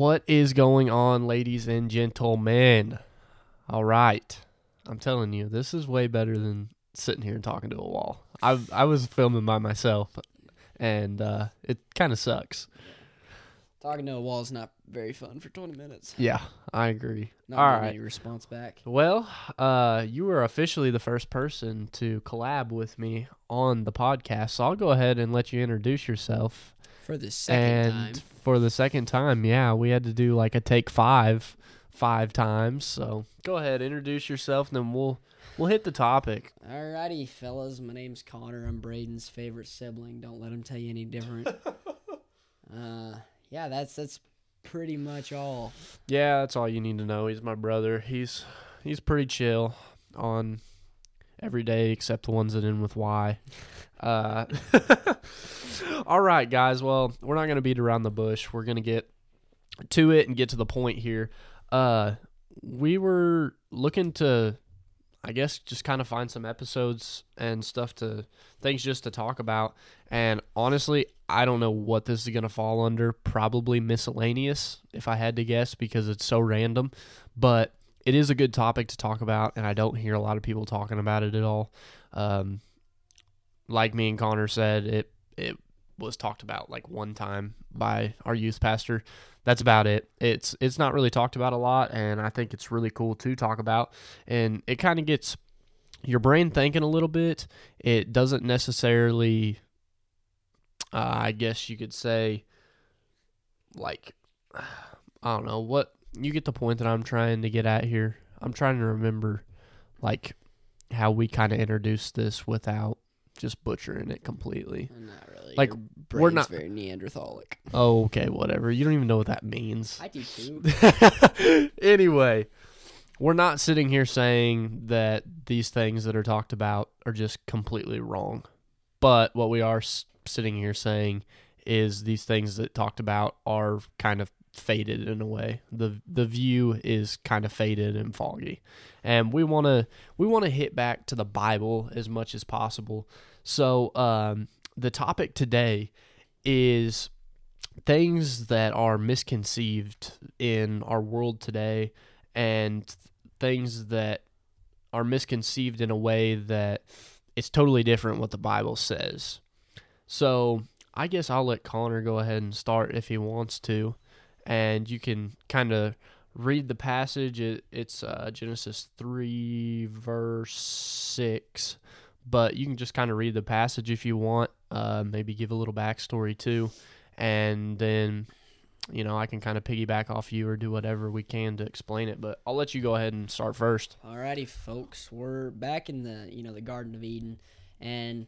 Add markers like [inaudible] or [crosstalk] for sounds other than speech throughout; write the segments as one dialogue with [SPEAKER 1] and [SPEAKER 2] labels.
[SPEAKER 1] What is going on, ladies and gentlemen? All right. I'm telling you, this is way better than sitting here and talking to a wall. I I was filming by myself and uh, it kind of sucks.
[SPEAKER 2] Talking to a wall is not very fun for 20 minutes.
[SPEAKER 1] Yeah, I agree.
[SPEAKER 2] Not
[SPEAKER 1] All right.
[SPEAKER 2] any response back.
[SPEAKER 1] Well, uh, you were officially the first person to collab with me on the podcast, so I'll go ahead and let you introduce yourself.
[SPEAKER 2] For the second
[SPEAKER 1] and
[SPEAKER 2] time.
[SPEAKER 1] For the second time, yeah, we had to do like a take five, five times. So go ahead, introduce yourself, and then we'll we'll hit the topic.
[SPEAKER 2] Alrighty, fellas. My name's Connor. I'm Braden's favorite sibling. Don't let him tell you any different. [laughs] uh, yeah, that's that's pretty much all.
[SPEAKER 1] Yeah, that's all you need to know. He's my brother. He's he's pretty chill on every day except the ones that end with Y. Uh, [laughs] all right, guys. Well, we're not gonna beat around the bush. We're gonna get to it and get to the point here. Uh, we were looking to, I guess, just kind of find some episodes and stuff to things just to talk about. And honestly, I don't know what this is gonna fall under. Probably miscellaneous, if I had to guess, because it's so random. But it is a good topic to talk about, and I don't hear a lot of people talking about it at all. Um, like me and Connor said, it it was talked about like one time by our youth pastor. That's about it. It's it's not really talked about a lot, and I think it's really cool to talk about. And it kind of gets your brain thinking a little bit. It doesn't necessarily, uh, I guess you could say, like, [sighs] I don't know what you get the point that I'm trying to get at here. I'm trying to remember, like, how we kind of introduced this without just butchering it completely.
[SPEAKER 2] Not really.
[SPEAKER 1] Like, we're not-
[SPEAKER 2] very Neanderthalic.
[SPEAKER 1] Oh, okay, whatever. You don't even know what that means.
[SPEAKER 2] I do too. [laughs]
[SPEAKER 1] anyway, we're not sitting here saying that these things that are talked about are just completely wrong. But what we are s- sitting here saying is these things that talked about are kind of faded in a way. The the view is kind of faded and foggy. And we want to we want to hit back to the Bible as much as possible. So, um the topic today is things that are misconceived in our world today and things that are misconceived in a way that it's totally different what the Bible says. So, I guess I'll let Connor go ahead and start if he wants to, and you can kind of read the passage. It, it's uh, Genesis 3, verse 6, but you can just kind of read the passage if you want, uh, maybe give a little backstory too, and then you know, I can kind of piggyback off you or do whatever we can to explain it, but I'll let you go ahead and start first.
[SPEAKER 2] Alrighty, folks. We're back in the you know the Garden of Eden, and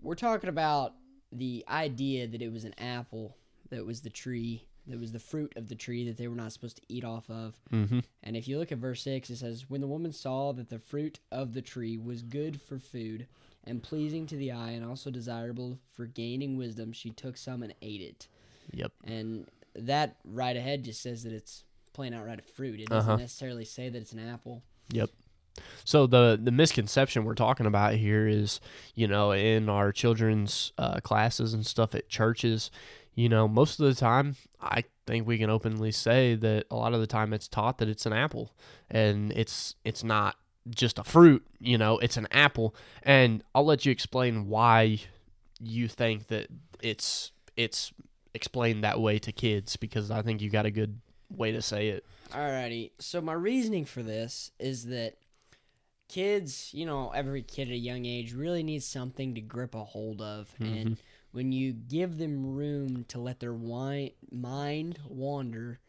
[SPEAKER 2] we're talking about the idea that it was an apple that was the tree that was the fruit of the tree that they were not supposed to eat off of.
[SPEAKER 1] Mm-hmm.
[SPEAKER 2] And if you look at verse 6, it says, When the woman saw that the fruit of the tree was good for food, and pleasing to the eye, and also desirable for gaining wisdom, she took some and ate it.
[SPEAKER 1] Yep.
[SPEAKER 2] And that right ahead just says that it's plain outright a fruit. It doesn't
[SPEAKER 1] Uh-huh.
[SPEAKER 2] necessarily say that it's an apple.
[SPEAKER 1] Yep. So the the misconception we're talking about here is, you know, in our children's uh, classes and stuff at churches, you know, most of the time, I think we can openly say that a lot of the time it's taught that it's an apple, and it's it's not just a fruit. You know, it's an apple, and I'll let you explain why you think that it's it's explained that way to kids because I think you got a good way to say it.
[SPEAKER 2] Alrighty. So my reasoning for this is that kids, you know, every kid at a young age really needs something to grip a hold of, mm-hmm. and when you give them room to let their wi- mind wander,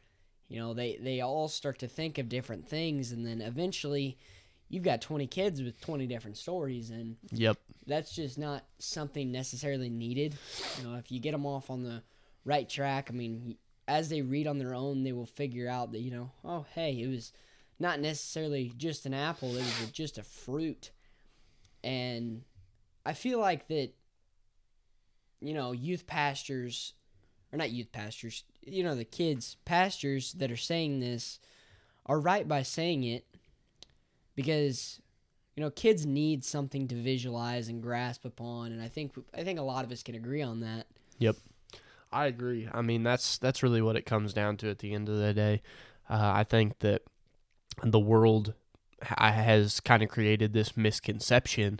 [SPEAKER 2] you know, they they all start to think of different things, and then eventually, you've got twenty kids with twenty different stories, and
[SPEAKER 1] Yep.
[SPEAKER 2] that's just not something necessarily needed. You know, if you get them off on the right track, I mean, as they read on their own, they will figure out that, you know, oh, hey, it was not necessarily just an apple, it was just a fruit. And I feel like that, you know, youth pastors, or not youth pastors, you know, the kids, pastors that are saying this are right by saying it because you know kids need something to visualize and grasp upon and i think i think a lot of us can agree on that yep
[SPEAKER 1] I agree. I mean, that's that's really what it comes down to at the end of the day. Uh, I think that the world has kind of created this misconception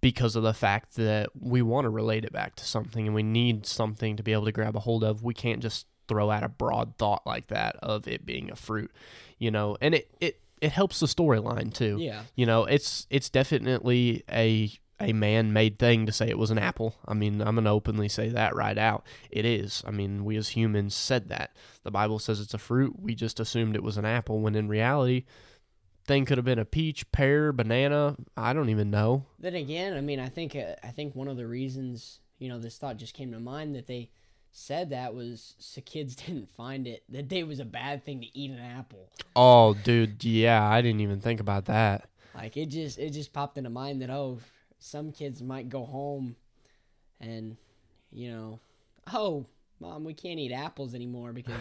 [SPEAKER 1] because of the fact that we want to relate it back to something and we need something to be able to grab a hold of. We can't just throw out a broad thought like that of it being a fruit, you know. And it it it helps the storyline too.
[SPEAKER 2] Yeah.
[SPEAKER 1] You know, it's it's definitely a a man-made thing to say it was an apple. I mean, I'm going to openly say that right out. It is. I mean, we as humans said that. The Bible says it's a fruit. We just assumed it was an apple when in reality thing could have been a peach, pear, banana, I don't even know.
[SPEAKER 2] Then again, I mean, I think uh, I think one of the reasons you know this thought just came to mind that they said that was so kids [laughs] didn't find it that it was a bad thing to eat an apple.
[SPEAKER 1] Oh, dude, yeah, I didn't even think about that.
[SPEAKER 2] Like it just it just popped into mind that oh, some kids might go home and you know, oh, mom, we can't eat apples anymore because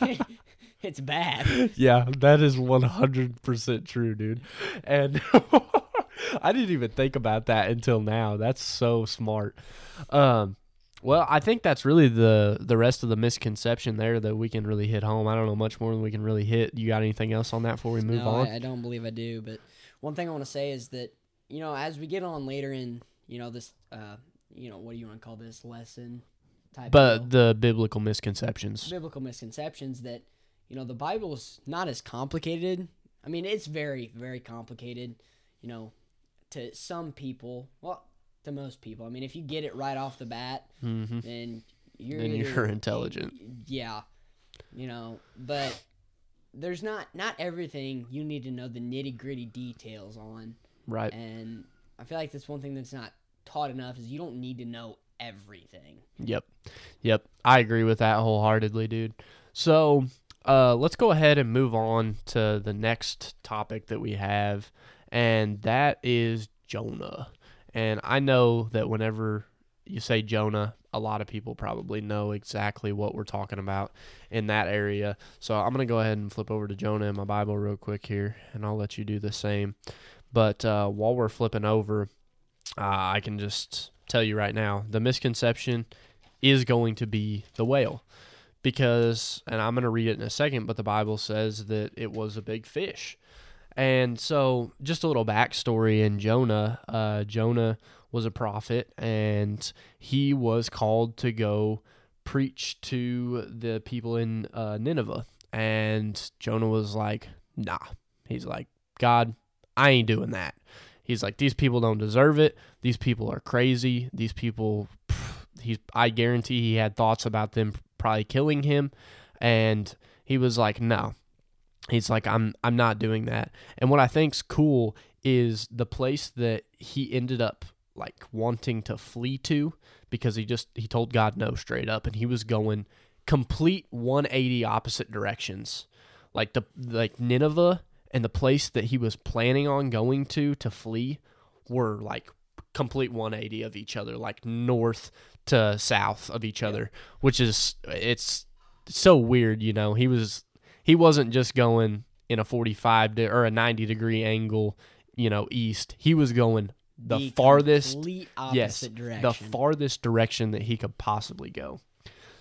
[SPEAKER 2] [laughs] [laughs] it's bad.
[SPEAKER 1] Yeah, that is 100% true, dude. And [laughs] I didn't even think about that until now. That's so smart. Um well, I think that's really the the rest of the misconception there that we can really hit home. I don't know much more than we can really hit. You got anything else on that before we move
[SPEAKER 2] no,
[SPEAKER 1] on?
[SPEAKER 2] I, I don't believe I do. But one thing I want to say is that you know, as we get on later in you know this, uh, you know, what do you want to call this lesson type?
[SPEAKER 1] but
[SPEAKER 2] deal,
[SPEAKER 1] the biblical misconceptions.
[SPEAKER 2] biblical misconceptions that you know the Bible's not as complicated. I mean, it's very very complicated. You know, to some people, well, to most people. I mean, if you get it right off the bat,
[SPEAKER 1] hmm
[SPEAKER 2] then you're
[SPEAKER 1] Then you're intelligent.
[SPEAKER 2] Yeah, you know, but there's not not everything you need to know the nitty gritty details on,
[SPEAKER 1] Right.
[SPEAKER 2] and I feel like that's one thing that's not taught enough is you don't need to know everything.
[SPEAKER 1] Yep. Yep. I agree with that wholeheartedly, dude. So, uh, let's go ahead and move on to the next topic that we have, and that is Jonah. And I know that whenever you say Jonah, a lot of people probably know exactly what we're talking about in that area. So I'm going to go ahead and flip over to Jonah in my Bible real quick here, and I'll let you do the same. But uh, while we're flipping over, uh, I can just tell you right now the misconception is going to be the whale. Because, and I'm going to read it in a second, but the Bible says that it was a big fish. And so, just a little backstory in Jonah. Uh, Jonah was a prophet, and he was called to go preach to the people in uh, Nineveh. And Jonah was like, nah. He's like, God, I ain't doing that. He's like, these people don't deserve it. These people are crazy. These people, pff, he's, I guarantee he had thoughts about them probably killing him. And he was like, no. He's like, I'm, I'm not doing that. And what I think's cool is the place that he ended up like wanting to flee to because he just he told God no straight up and he was going complete 180 opposite directions. Like the like Nineveh and the place that he was planning on going to to flee were like complete 180 of each other, like north to south of each other, which is it's so weird, you know. He was he wasn't just going in a 45 de- or a 90 degree angle, you know, east. He was going the, farthest
[SPEAKER 2] complete
[SPEAKER 1] yes,
[SPEAKER 2] direction.
[SPEAKER 1] the farthest direction that he could possibly go.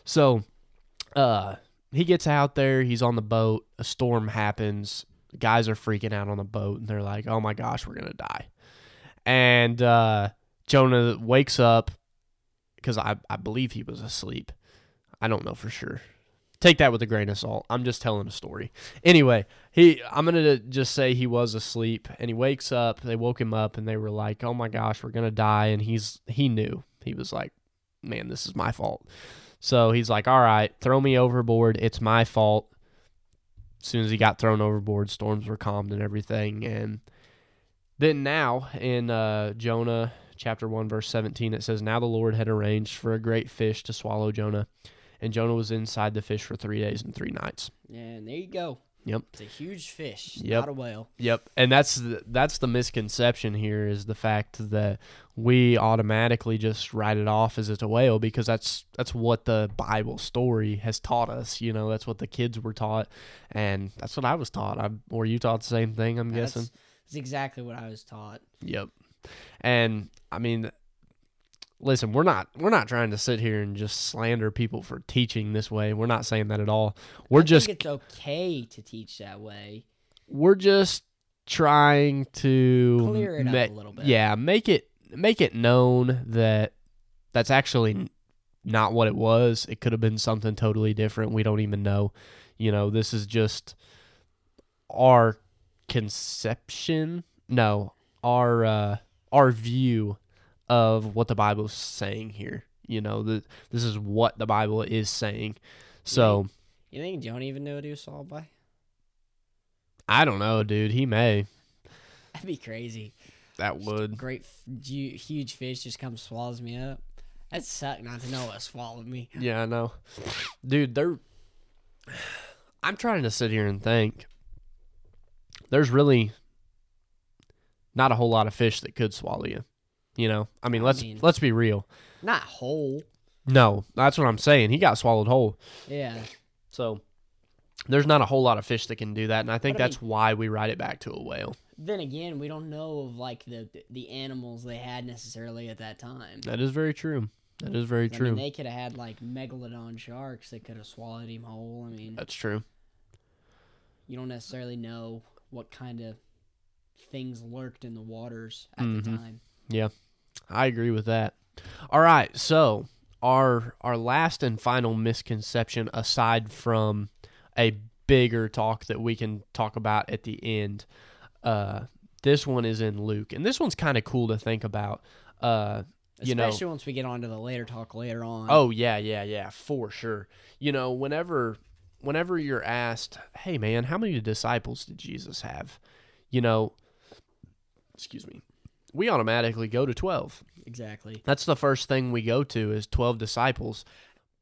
[SPEAKER 1] So, uh, he gets out there. He's on the boat. A storm happens. Guys are freaking out on the boat, and they're like, "Oh my gosh, we're gonna die!" And uh, Jonah wakes up because I I believe he was asleep. I don't know for sure. Take that with a grain of salt. I'm just telling a story. Anyway, he I'm gonna just say he was asleep, and he wakes up. They woke him up, and they were like, "Oh my gosh, we're gonna die!" And he's he knew. He was like, "Man, this is my fault." So he's like, "All right, throw me overboard. It's my fault." As soon as he got thrown overboard, storms were calmed and everything. And then now in uh, Jonah chapter one verse seventeen, it says, "Now the Lord had arranged for a great fish to swallow Jonah." And Jonah was inside the fish for three days and three nights.
[SPEAKER 2] and there you go.
[SPEAKER 1] Yep.
[SPEAKER 2] It's a huge fish,
[SPEAKER 1] Yep.
[SPEAKER 2] not a whale.
[SPEAKER 1] Yep, and that's the, that's the misconception here is the fact that we automatically just write it off as it's a whale because that's that's what the Bible story has taught us. You know, that's what the kids were taught, and that's what I was taught. I or you taught the same thing. I'm guessing.
[SPEAKER 2] That's, that's exactly what I was taught.
[SPEAKER 1] Yep, and I mean, listen, we're not we're not trying to sit here and just slander people for teaching this way. We're not saying that at all. We're
[SPEAKER 2] I
[SPEAKER 1] just
[SPEAKER 2] think it's okay to teach that way.
[SPEAKER 1] we're just trying to
[SPEAKER 2] Clear it up a little bit.
[SPEAKER 1] Yeah, make it make it known that that's actually not what it was. It could have been something totally different. We don't even know. You know, this is just our conception. No, our uh, our view of what the Bible's saying here. You know, the, this is what the Bible is saying. So
[SPEAKER 2] You think Jonah even knew what he was swallowed by?
[SPEAKER 1] I don't know, dude. He may. [laughs]
[SPEAKER 2] That'd be crazy.
[SPEAKER 1] That would.
[SPEAKER 2] Great, huge fish just comes swallows me up. That suck not to know what swallowed me. [laughs]
[SPEAKER 1] Yeah, I know. Dude, they're I'm trying to sit here and think. There's really not a whole lot of fish that could swallow you. You know? I mean,
[SPEAKER 2] I
[SPEAKER 1] let's
[SPEAKER 2] mean-
[SPEAKER 1] let's be real.
[SPEAKER 2] Not whole.
[SPEAKER 1] No, that's what I'm saying. He got swallowed whole.
[SPEAKER 2] Yeah.
[SPEAKER 1] So there's not a whole lot of fish that can do that, and I think
[SPEAKER 2] I
[SPEAKER 1] that's why we ride it back to a whale.
[SPEAKER 2] Then again, we don't know of like the the animals they had necessarily at that time.
[SPEAKER 1] That is very true. That is very
[SPEAKER 2] I
[SPEAKER 1] true.
[SPEAKER 2] mean, they could have had like megalodon sharks that could have swallowed him whole. I mean,
[SPEAKER 1] that's true.
[SPEAKER 2] you don't necessarily know what kind of things lurked in the waters at the
[SPEAKER 1] Mhm.
[SPEAKER 2] time.
[SPEAKER 1] I agree with that. All right, so our our last and final misconception, aside from a bigger talk that we can talk about at the end, uh, this one is in Luke, and this one's kind of cool to think about. Uh, you know,
[SPEAKER 2] Especially once we get on to the later talk later on.
[SPEAKER 1] Oh yeah, yeah, yeah, for sure. You know, whenever whenever you're asked, "Hey man, how many disciples did Jesus have?" You know, excuse me. We automatically go to 12.
[SPEAKER 2] exactly.
[SPEAKER 1] That's the first thing we go to is 12 disciples.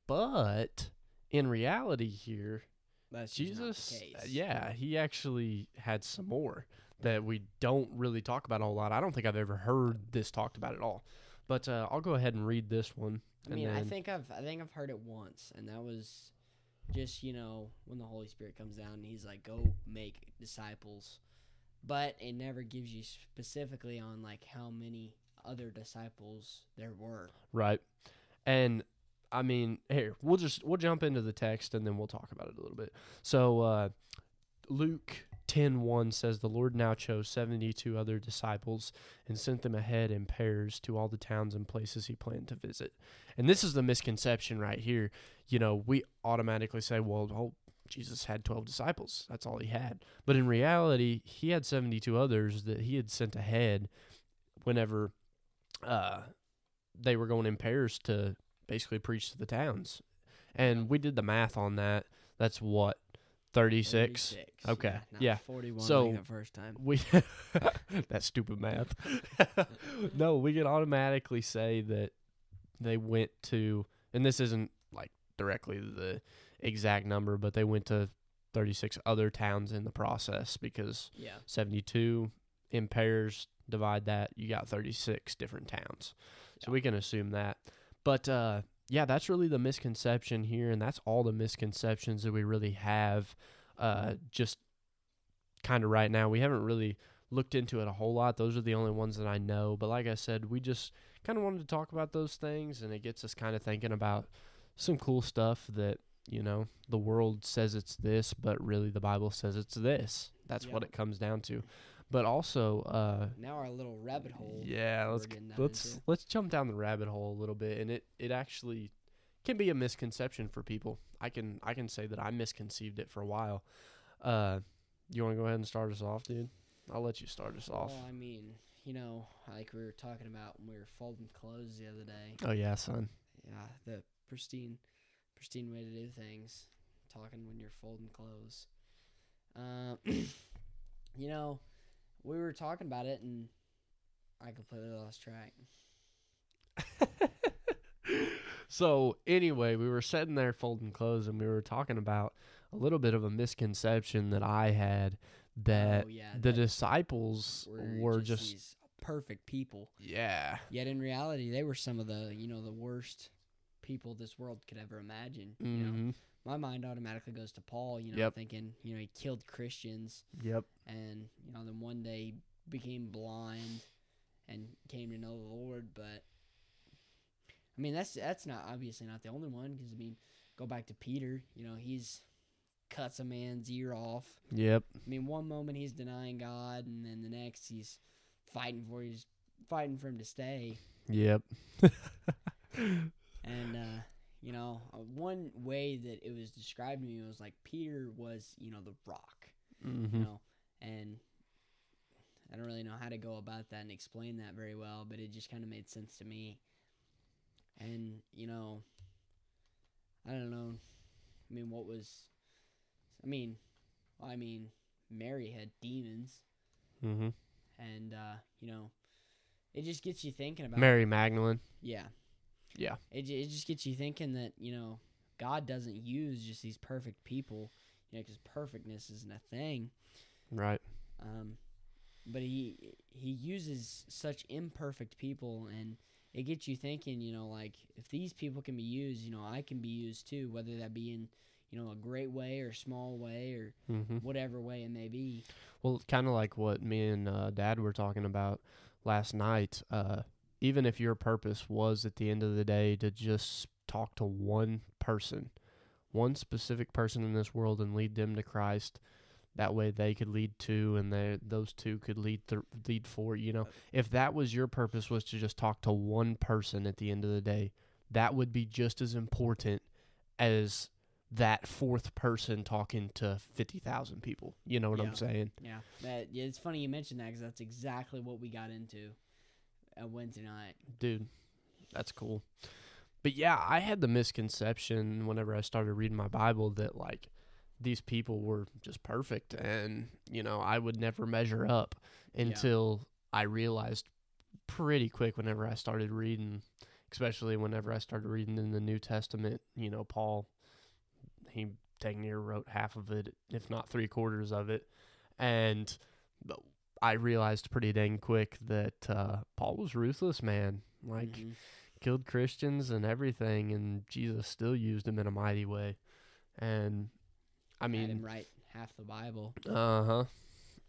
[SPEAKER 1] But in reality here,
[SPEAKER 2] That's just not the
[SPEAKER 1] Jesus yeah, he actually had some more that we don't really talk about a whole lot. I don't think I've ever heard this talked about at all. But uh, I'll go ahead and read this one.
[SPEAKER 2] I mean, I think I've I think I've heard it once, and that was just you know when the Holy Spirit comes down and He's like, "Go make disciples," but it never gives you specifically on like how many other disciples there were.
[SPEAKER 1] Right. And I mean, here, we'll just we'll jump into the text and then we'll talk about it a little bit. So uh Luke 10:1 says the Lord now chose 72 other disciples and sent them ahead in pairs to all the towns and places he planned to visit. And this is the misconception right here. You know, we automatically say, well, Jesus had 12 disciples. That's all he had. But in reality, he had 72 others that he had sent ahead whenever uh they were going in pairs to basically preach to the towns. And we did the math on that. That's what 36.
[SPEAKER 2] 36,
[SPEAKER 1] Okay,
[SPEAKER 2] not
[SPEAKER 1] yeah.
[SPEAKER 2] forty-one.
[SPEAKER 1] So-
[SPEAKER 2] like the first time.
[SPEAKER 1] We [laughs] that stupid math. [laughs] no, we can automatically say that they went to and this isn't like directly the exact number, but they went to 36 other towns in the process because
[SPEAKER 2] Yeah.
[SPEAKER 1] 72 in pairs divide that you got 36 different towns. So
[SPEAKER 2] Yeah.
[SPEAKER 1] we can assume that. But uh yeah that's really the misconception here and that's all the misconceptions that we really have uh just kind of right now. We haven't really looked into it a whole lot. Those are the only ones that i know. But like i said we just kind of wanted to talk about those things and it gets us kind of thinking about some cool stuff that you know the world says it's this but really the bible says it's this. That's what it comes down to. But also uh
[SPEAKER 2] Now our little rabbit hole.
[SPEAKER 1] yeah let's
[SPEAKER 2] we're getting down
[SPEAKER 1] let's
[SPEAKER 2] into.
[SPEAKER 1] let's jump down the rabbit hole a little bit and it it actually can be a misconception for people. I can i can say that i misconceived it for a while. Uh you want to go ahead and start us off dude? I'll let you start us off.
[SPEAKER 2] Well, I mean, you know, like we were talking about when we were folding clothes the other day.
[SPEAKER 1] oh yeah son.
[SPEAKER 2] Yeah, the pristine, pristine way to do things. Talking when you're folding clothes. Um, [coughs] you know, we were talking about it, and I completely lost track. [laughs]
[SPEAKER 1] so anyway, we were sitting there folding clothes, and we were talking about a little bit of a misconception that I had that
[SPEAKER 2] oh yeah,
[SPEAKER 1] the
[SPEAKER 2] that
[SPEAKER 1] disciples
[SPEAKER 2] were,
[SPEAKER 1] were
[SPEAKER 2] just,
[SPEAKER 1] just,
[SPEAKER 2] perfect people.
[SPEAKER 1] yeah,
[SPEAKER 2] Yet in reality, they were some of the you know the worst people this world could ever imagine. You know,
[SPEAKER 1] hmm
[SPEAKER 2] my mind automatically goes to Paul. You know,
[SPEAKER 1] Yep.
[SPEAKER 2] thinking you know he killed Christians.
[SPEAKER 1] yep,
[SPEAKER 2] and you know then one day became blind and came to know the lord but I mean, that's that's not obviously not the only one because I mean, go back to Peter. You know, he's cuts a man's ear off.
[SPEAKER 1] Yep.
[SPEAKER 2] I mean, one moment he's denying God, and then the next he's fighting for he's fighting for him to stay.
[SPEAKER 1] Yep. [laughs]
[SPEAKER 2] And uh, you know, uh, one way that it was described to me was like Peter was, you know, the rock.
[SPEAKER 1] hmm
[SPEAKER 2] You know, and I don't really know how to go about that and explain that very well, but it just kind of made sense to me. And you know, I don't know. I mean, what was? I mean, well, I mean, Mary had demons,
[SPEAKER 1] hmm
[SPEAKER 2] and uh, you know, it just gets you thinking about.
[SPEAKER 1] Mary Magdalene.
[SPEAKER 2] Yeah.
[SPEAKER 1] Yeah.
[SPEAKER 2] It, it just gets you thinking that, you know, God doesn't use just these perfect people, you know, because perfectness isn't a thing.
[SPEAKER 1] Right.
[SPEAKER 2] Um, but he he uses such imperfect people, and it gets you thinking, you know, like if these people can be used, you know, I can be used too, whether that be in, you know, a great way or small way or
[SPEAKER 1] hmm
[SPEAKER 2] whatever way it may be.
[SPEAKER 1] Well, kind of like what me and uh, Dad were talking about last night. Uh, even if your purpose was at the end of the day to just talk to one person, one specific person in this world, and lead them to Christ, that way they could lead two, and they those two could lead th- lead four. You know, if that was your purpose was to just talk to one person at the end of the day, that would be just as important as that fourth person talking to 50,000 people. You know what
[SPEAKER 2] Yeah.
[SPEAKER 1] I'm saying?
[SPEAKER 2] Yeah, that yeah, it's funny you mentioned that because that's exactly what we got into at Wednesday night.
[SPEAKER 1] Dude, that's cool. But yeah, I had the misconception whenever I started reading my Bible that like these people were just perfect and, you know, I would never measure up until I realized pretty quick whenever I started reading, especially whenever I started reading in the New Testament, you know, Paul he dang near wrote half of it, if not three quarters of it. And I realized pretty dang quick that uh, Paul was ruthless, man. Like,
[SPEAKER 2] Mhm.
[SPEAKER 1] killed Christians and everything, and Jesus still used him in a mighty way. And I
[SPEAKER 2] had him
[SPEAKER 1] mean,
[SPEAKER 2] write half the Bible.
[SPEAKER 1] uh huh.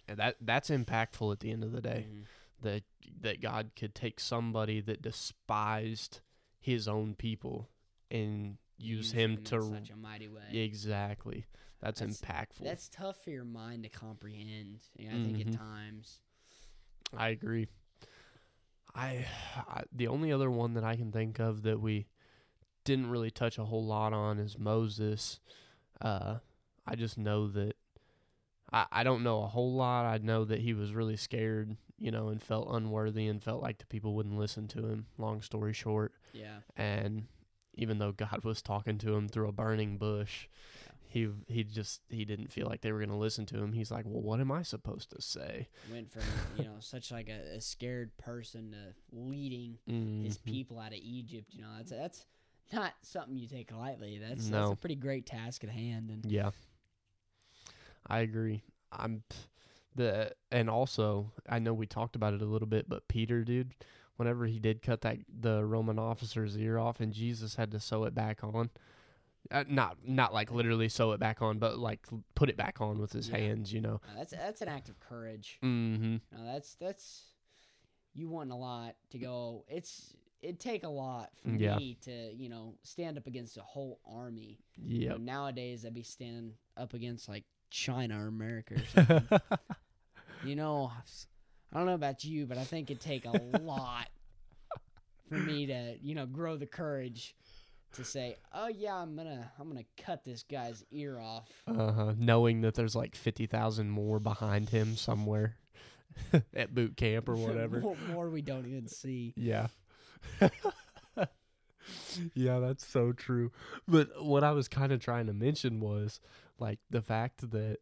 [SPEAKER 1] That that's impactful at the end of the day.
[SPEAKER 2] Mhm.
[SPEAKER 1] That that God could take somebody that despised His own people and use, him,
[SPEAKER 2] in
[SPEAKER 1] to
[SPEAKER 2] such a mighty way.
[SPEAKER 1] exactly. That's,
[SPEAKER 2] That's-
[SPEAKER 1] impactful.
[SPEAKER 2] That's tough for your mind to comprehend. You know, I think
[SPEAKER 1] Mhm.
[SPEAKER 2] at times.
[SPEAKER 1] I agree. I, I the only other one that I can think of that we didn't really touch a whole lot on is Moses. Uh, I just know that I, I don't know a whole lot. I know that he was really scared, you know, and felt unworthy and felt like the people wouldn't listen to him. Long story short,
[SPEAKER 2] Yeah.
[SPEAKER 1] and even though God was talking to him through a burning bush. He he just he didn't feel like they were going to listen to him. He's like, "Well, what am I supposed to say?"
[SPEAKER 2] Went from, you know, such like a, a scared person to leading [laughs] his
[SPEAKER 1] Mhm.
[SPEAKER 2] people out of Egypt. You know, that's that's not something you take lightly. That's that's a pretty great task at hand. And
[SPEAKER 1] Yeah. I agree. I'm the and also I know we talked about it a little bit, but Peter, dude, whenever he did cut that the Roman officer's ear off and Jesus had to sew it back on. Uh, not not like literally sew it back on, but like put it back on with his
[SPEAKER 2] Yeah.
[SPEAKER 1] hands, you know.
[SPEAKER 2] uh, that's that's an act of courage.
[SPEAKER 1] Mhm.
[SPEAKER 2] Now that's that's you want a lot to go. It's it'd take a lot for
[SPEAKER 1] Yeah.
[SPEAKER 2] me to you know stand up against a whole army. You know, nowadays, I'd be standing up against like China or America or [laughs] something. you know, I don't know about you, but I think it'd take a lot [laughs] for me to you know grow the courage to say, "Oh yeah, I'm gonna I'm gonna cut this guy's ear off."
[SPEAKER 1] uh-huh. Knowing that there's like 50,000 more behind him somewhere [laughs] at boot camp or [laughs] whatever.
[SPEAKER 2] more, more we don't even see.
[SPEAKER 1] Yeah. [laughs] yeah, that's so true. But what I was kind of trying to mention was like the fact that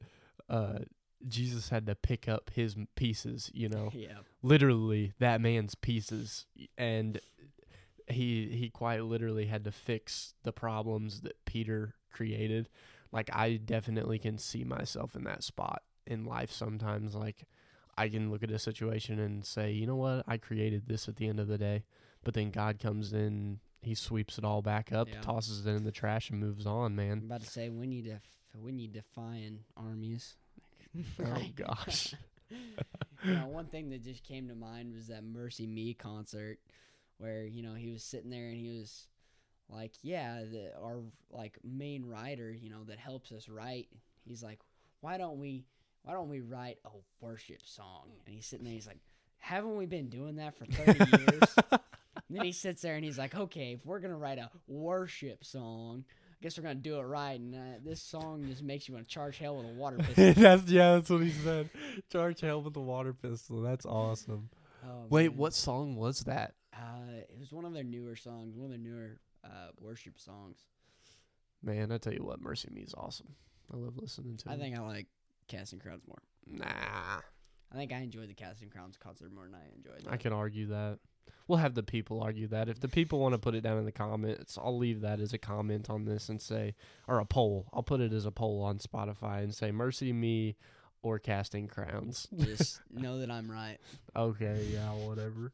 [SPEAKER 1] uh Jesus had to pick up his pieces, you know.
[SPEAKER 2] Yeah,
[SPEAKER 1] Literally that man's pieces and he he quite literally had to fix the problems that Peter created. Like I definitely can see myself in that spot in life sometimes like I can look at a situation and say, you know what, I created this at the end of the day. But then God comes in, he sweeps it all back up,
[SPEAKER 2] Yeah.
[SPEAKER 1] tosses it in the trash, and moves on, man.
[SPEAKER 2] I'm
[SPEAKER 1] man.
[SPEAKER 2] about to say when you def when you define armies. [laughs]
[SPEAKER 1] Oh [laughs] gosh. [laughs]
[SPEAKER 2] you know, one thing that just came to mind was that MercyMe concert where you know he was sitting there and he was like, yeah, the, our like main writer, you know, that helps us write. He's like, why don't we why don't we write a worship song? And he's sitting there, he's like, haven't we been doing that for thirty [laughs] years? And then he sits there and he's like, okay, if we're gonna write a worship song, I guess we're gonna do it right. And uh, this song just makes you want to charge hell with a water [laughs] pistol.
[SPEAKER 1] that's yeah, that's what he said. Charge hell with a water pistol. That's awesome.
[SPEAKER 2] Oh,
[SPEAKER 1] Wait,
[SPEAKER 2] man.
[SPEAKER 1] what song was that?
[SPEAKER 2] Uh, it was one of their newer songs, one of their newer uh, worship songs.
[SPEAKER 1] Man, I tell you what, MercyMe is awesome. I love listening to it.
[SPEAKER 2] I
[SPEAKER 1] it.
[SPEAKER 2] think I like Casting Crowns more.
[SPEAKER 1] Nah,
[SPEAKER 2] I think I enjoyed the Casting Crowns concert more than I enjoyed.
[SPEAKER 1] I can argue that. We'll have the people argue that. If the people want to put it down in the comments, I'll leave that as a comment on this and say, or a poll. I'll put it as a poll on Spotify and say, MercyMe or Casting Crowns.
[SPEAKER 2] Just [laughs] know that I'm right.
[SPEAKER 1] okay, yeah, whatever.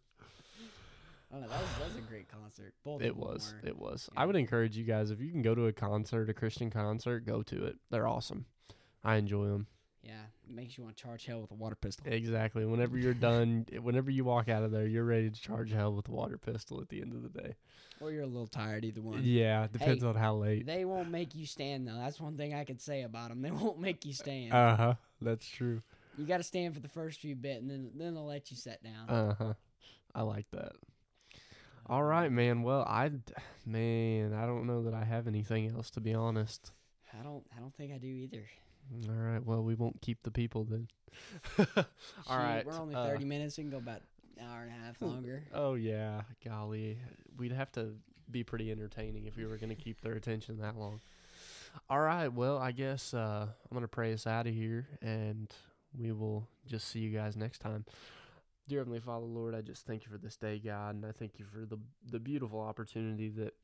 [SPEAKER 2] Oh, that was, that was a great concert. Both
[SPEAKER 1] It was.
[SPEAKER 2] were.
[SPEAKER 1] It was. I would encourage you guys if you can go to a concert, a Christian concert, go to it. They're awesome. I enjoy them.
[SPEAKER 2] Yeah, it makes you want to charge hell with a water pistol.
[SPEAKER 1] Exactly. Whenever you're done, whenever you walk out of there, you're ready to charge hell with a water pistol at the end of the day.
[SPEAKER 2] Or you're a little tired, either one.
[SPEAKER 1] Yeah, depends
[SPEAKER 2] Hey,
[SPEAKER 1] on how late.
[SPEAKER 2] They won't make you stand though. That's one thing I could say about them. They [laughs] won't make you stand.
[SPEAKER 1] Uh huh. That's true.
[SPEAKER 2] you got to stand for the first few bit, and then then they'll let you sit down.
[SPEAKER 1] Uh huh. I like that. All right, man. Well, I, man, I don't know that I have anything else to be honest.
[SPEAKER 2] I don't I don't think I do either.
[SPEAKER 1] All right. Well, we won't keep the people then. [laughs] All
[SPEAKER 2] Shoot,
[SPEAKER 1] right.
[SPEAKER 2] we're only
[SPEAKER 1] uh,
[SPEAKER 2] thirty minutes. We can go about an hour and a half longer.
[SPEAKER 1] Oh yeah, golly, we'd have to be pretty entertaining if we were going to keep their attention that long. All right, well, I guess uh, I'm going to pray us out of here, and we will just see you guys next time. Dear Heavenly Father, Lord, I just thank you for this day, God, and I thank you for the the beautiful opportunity that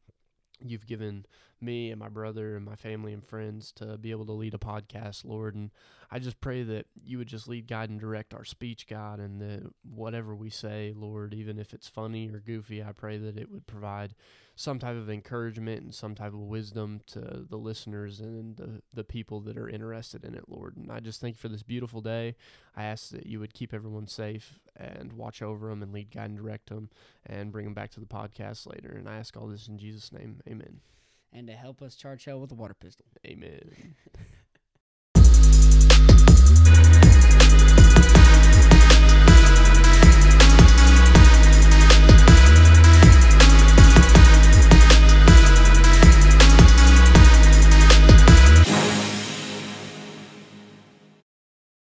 [SPEAKER 1] you've given me and my brother and my family and friends to be able to lead a podcast, Lord. And I just pray that you would just lead, guide, and direct our speech, God, and that whatever we say, Lord, even if it's funny or goofy, I pray that it would provide some type of encouragement and some type of wisdom to the listeners and the, the people that are interested in it, Lord. And I just thank you for this beautiful day. I ask that you would keep everyone safe and watch over them and lead, guide, and direct them and bring them back to the podcast later. And I ask all this in Jesus' name. Amen.
[SPEAKER 2] And to help us charge hell with a water pistol.
[SPEAKER 1] Amen. [laughs]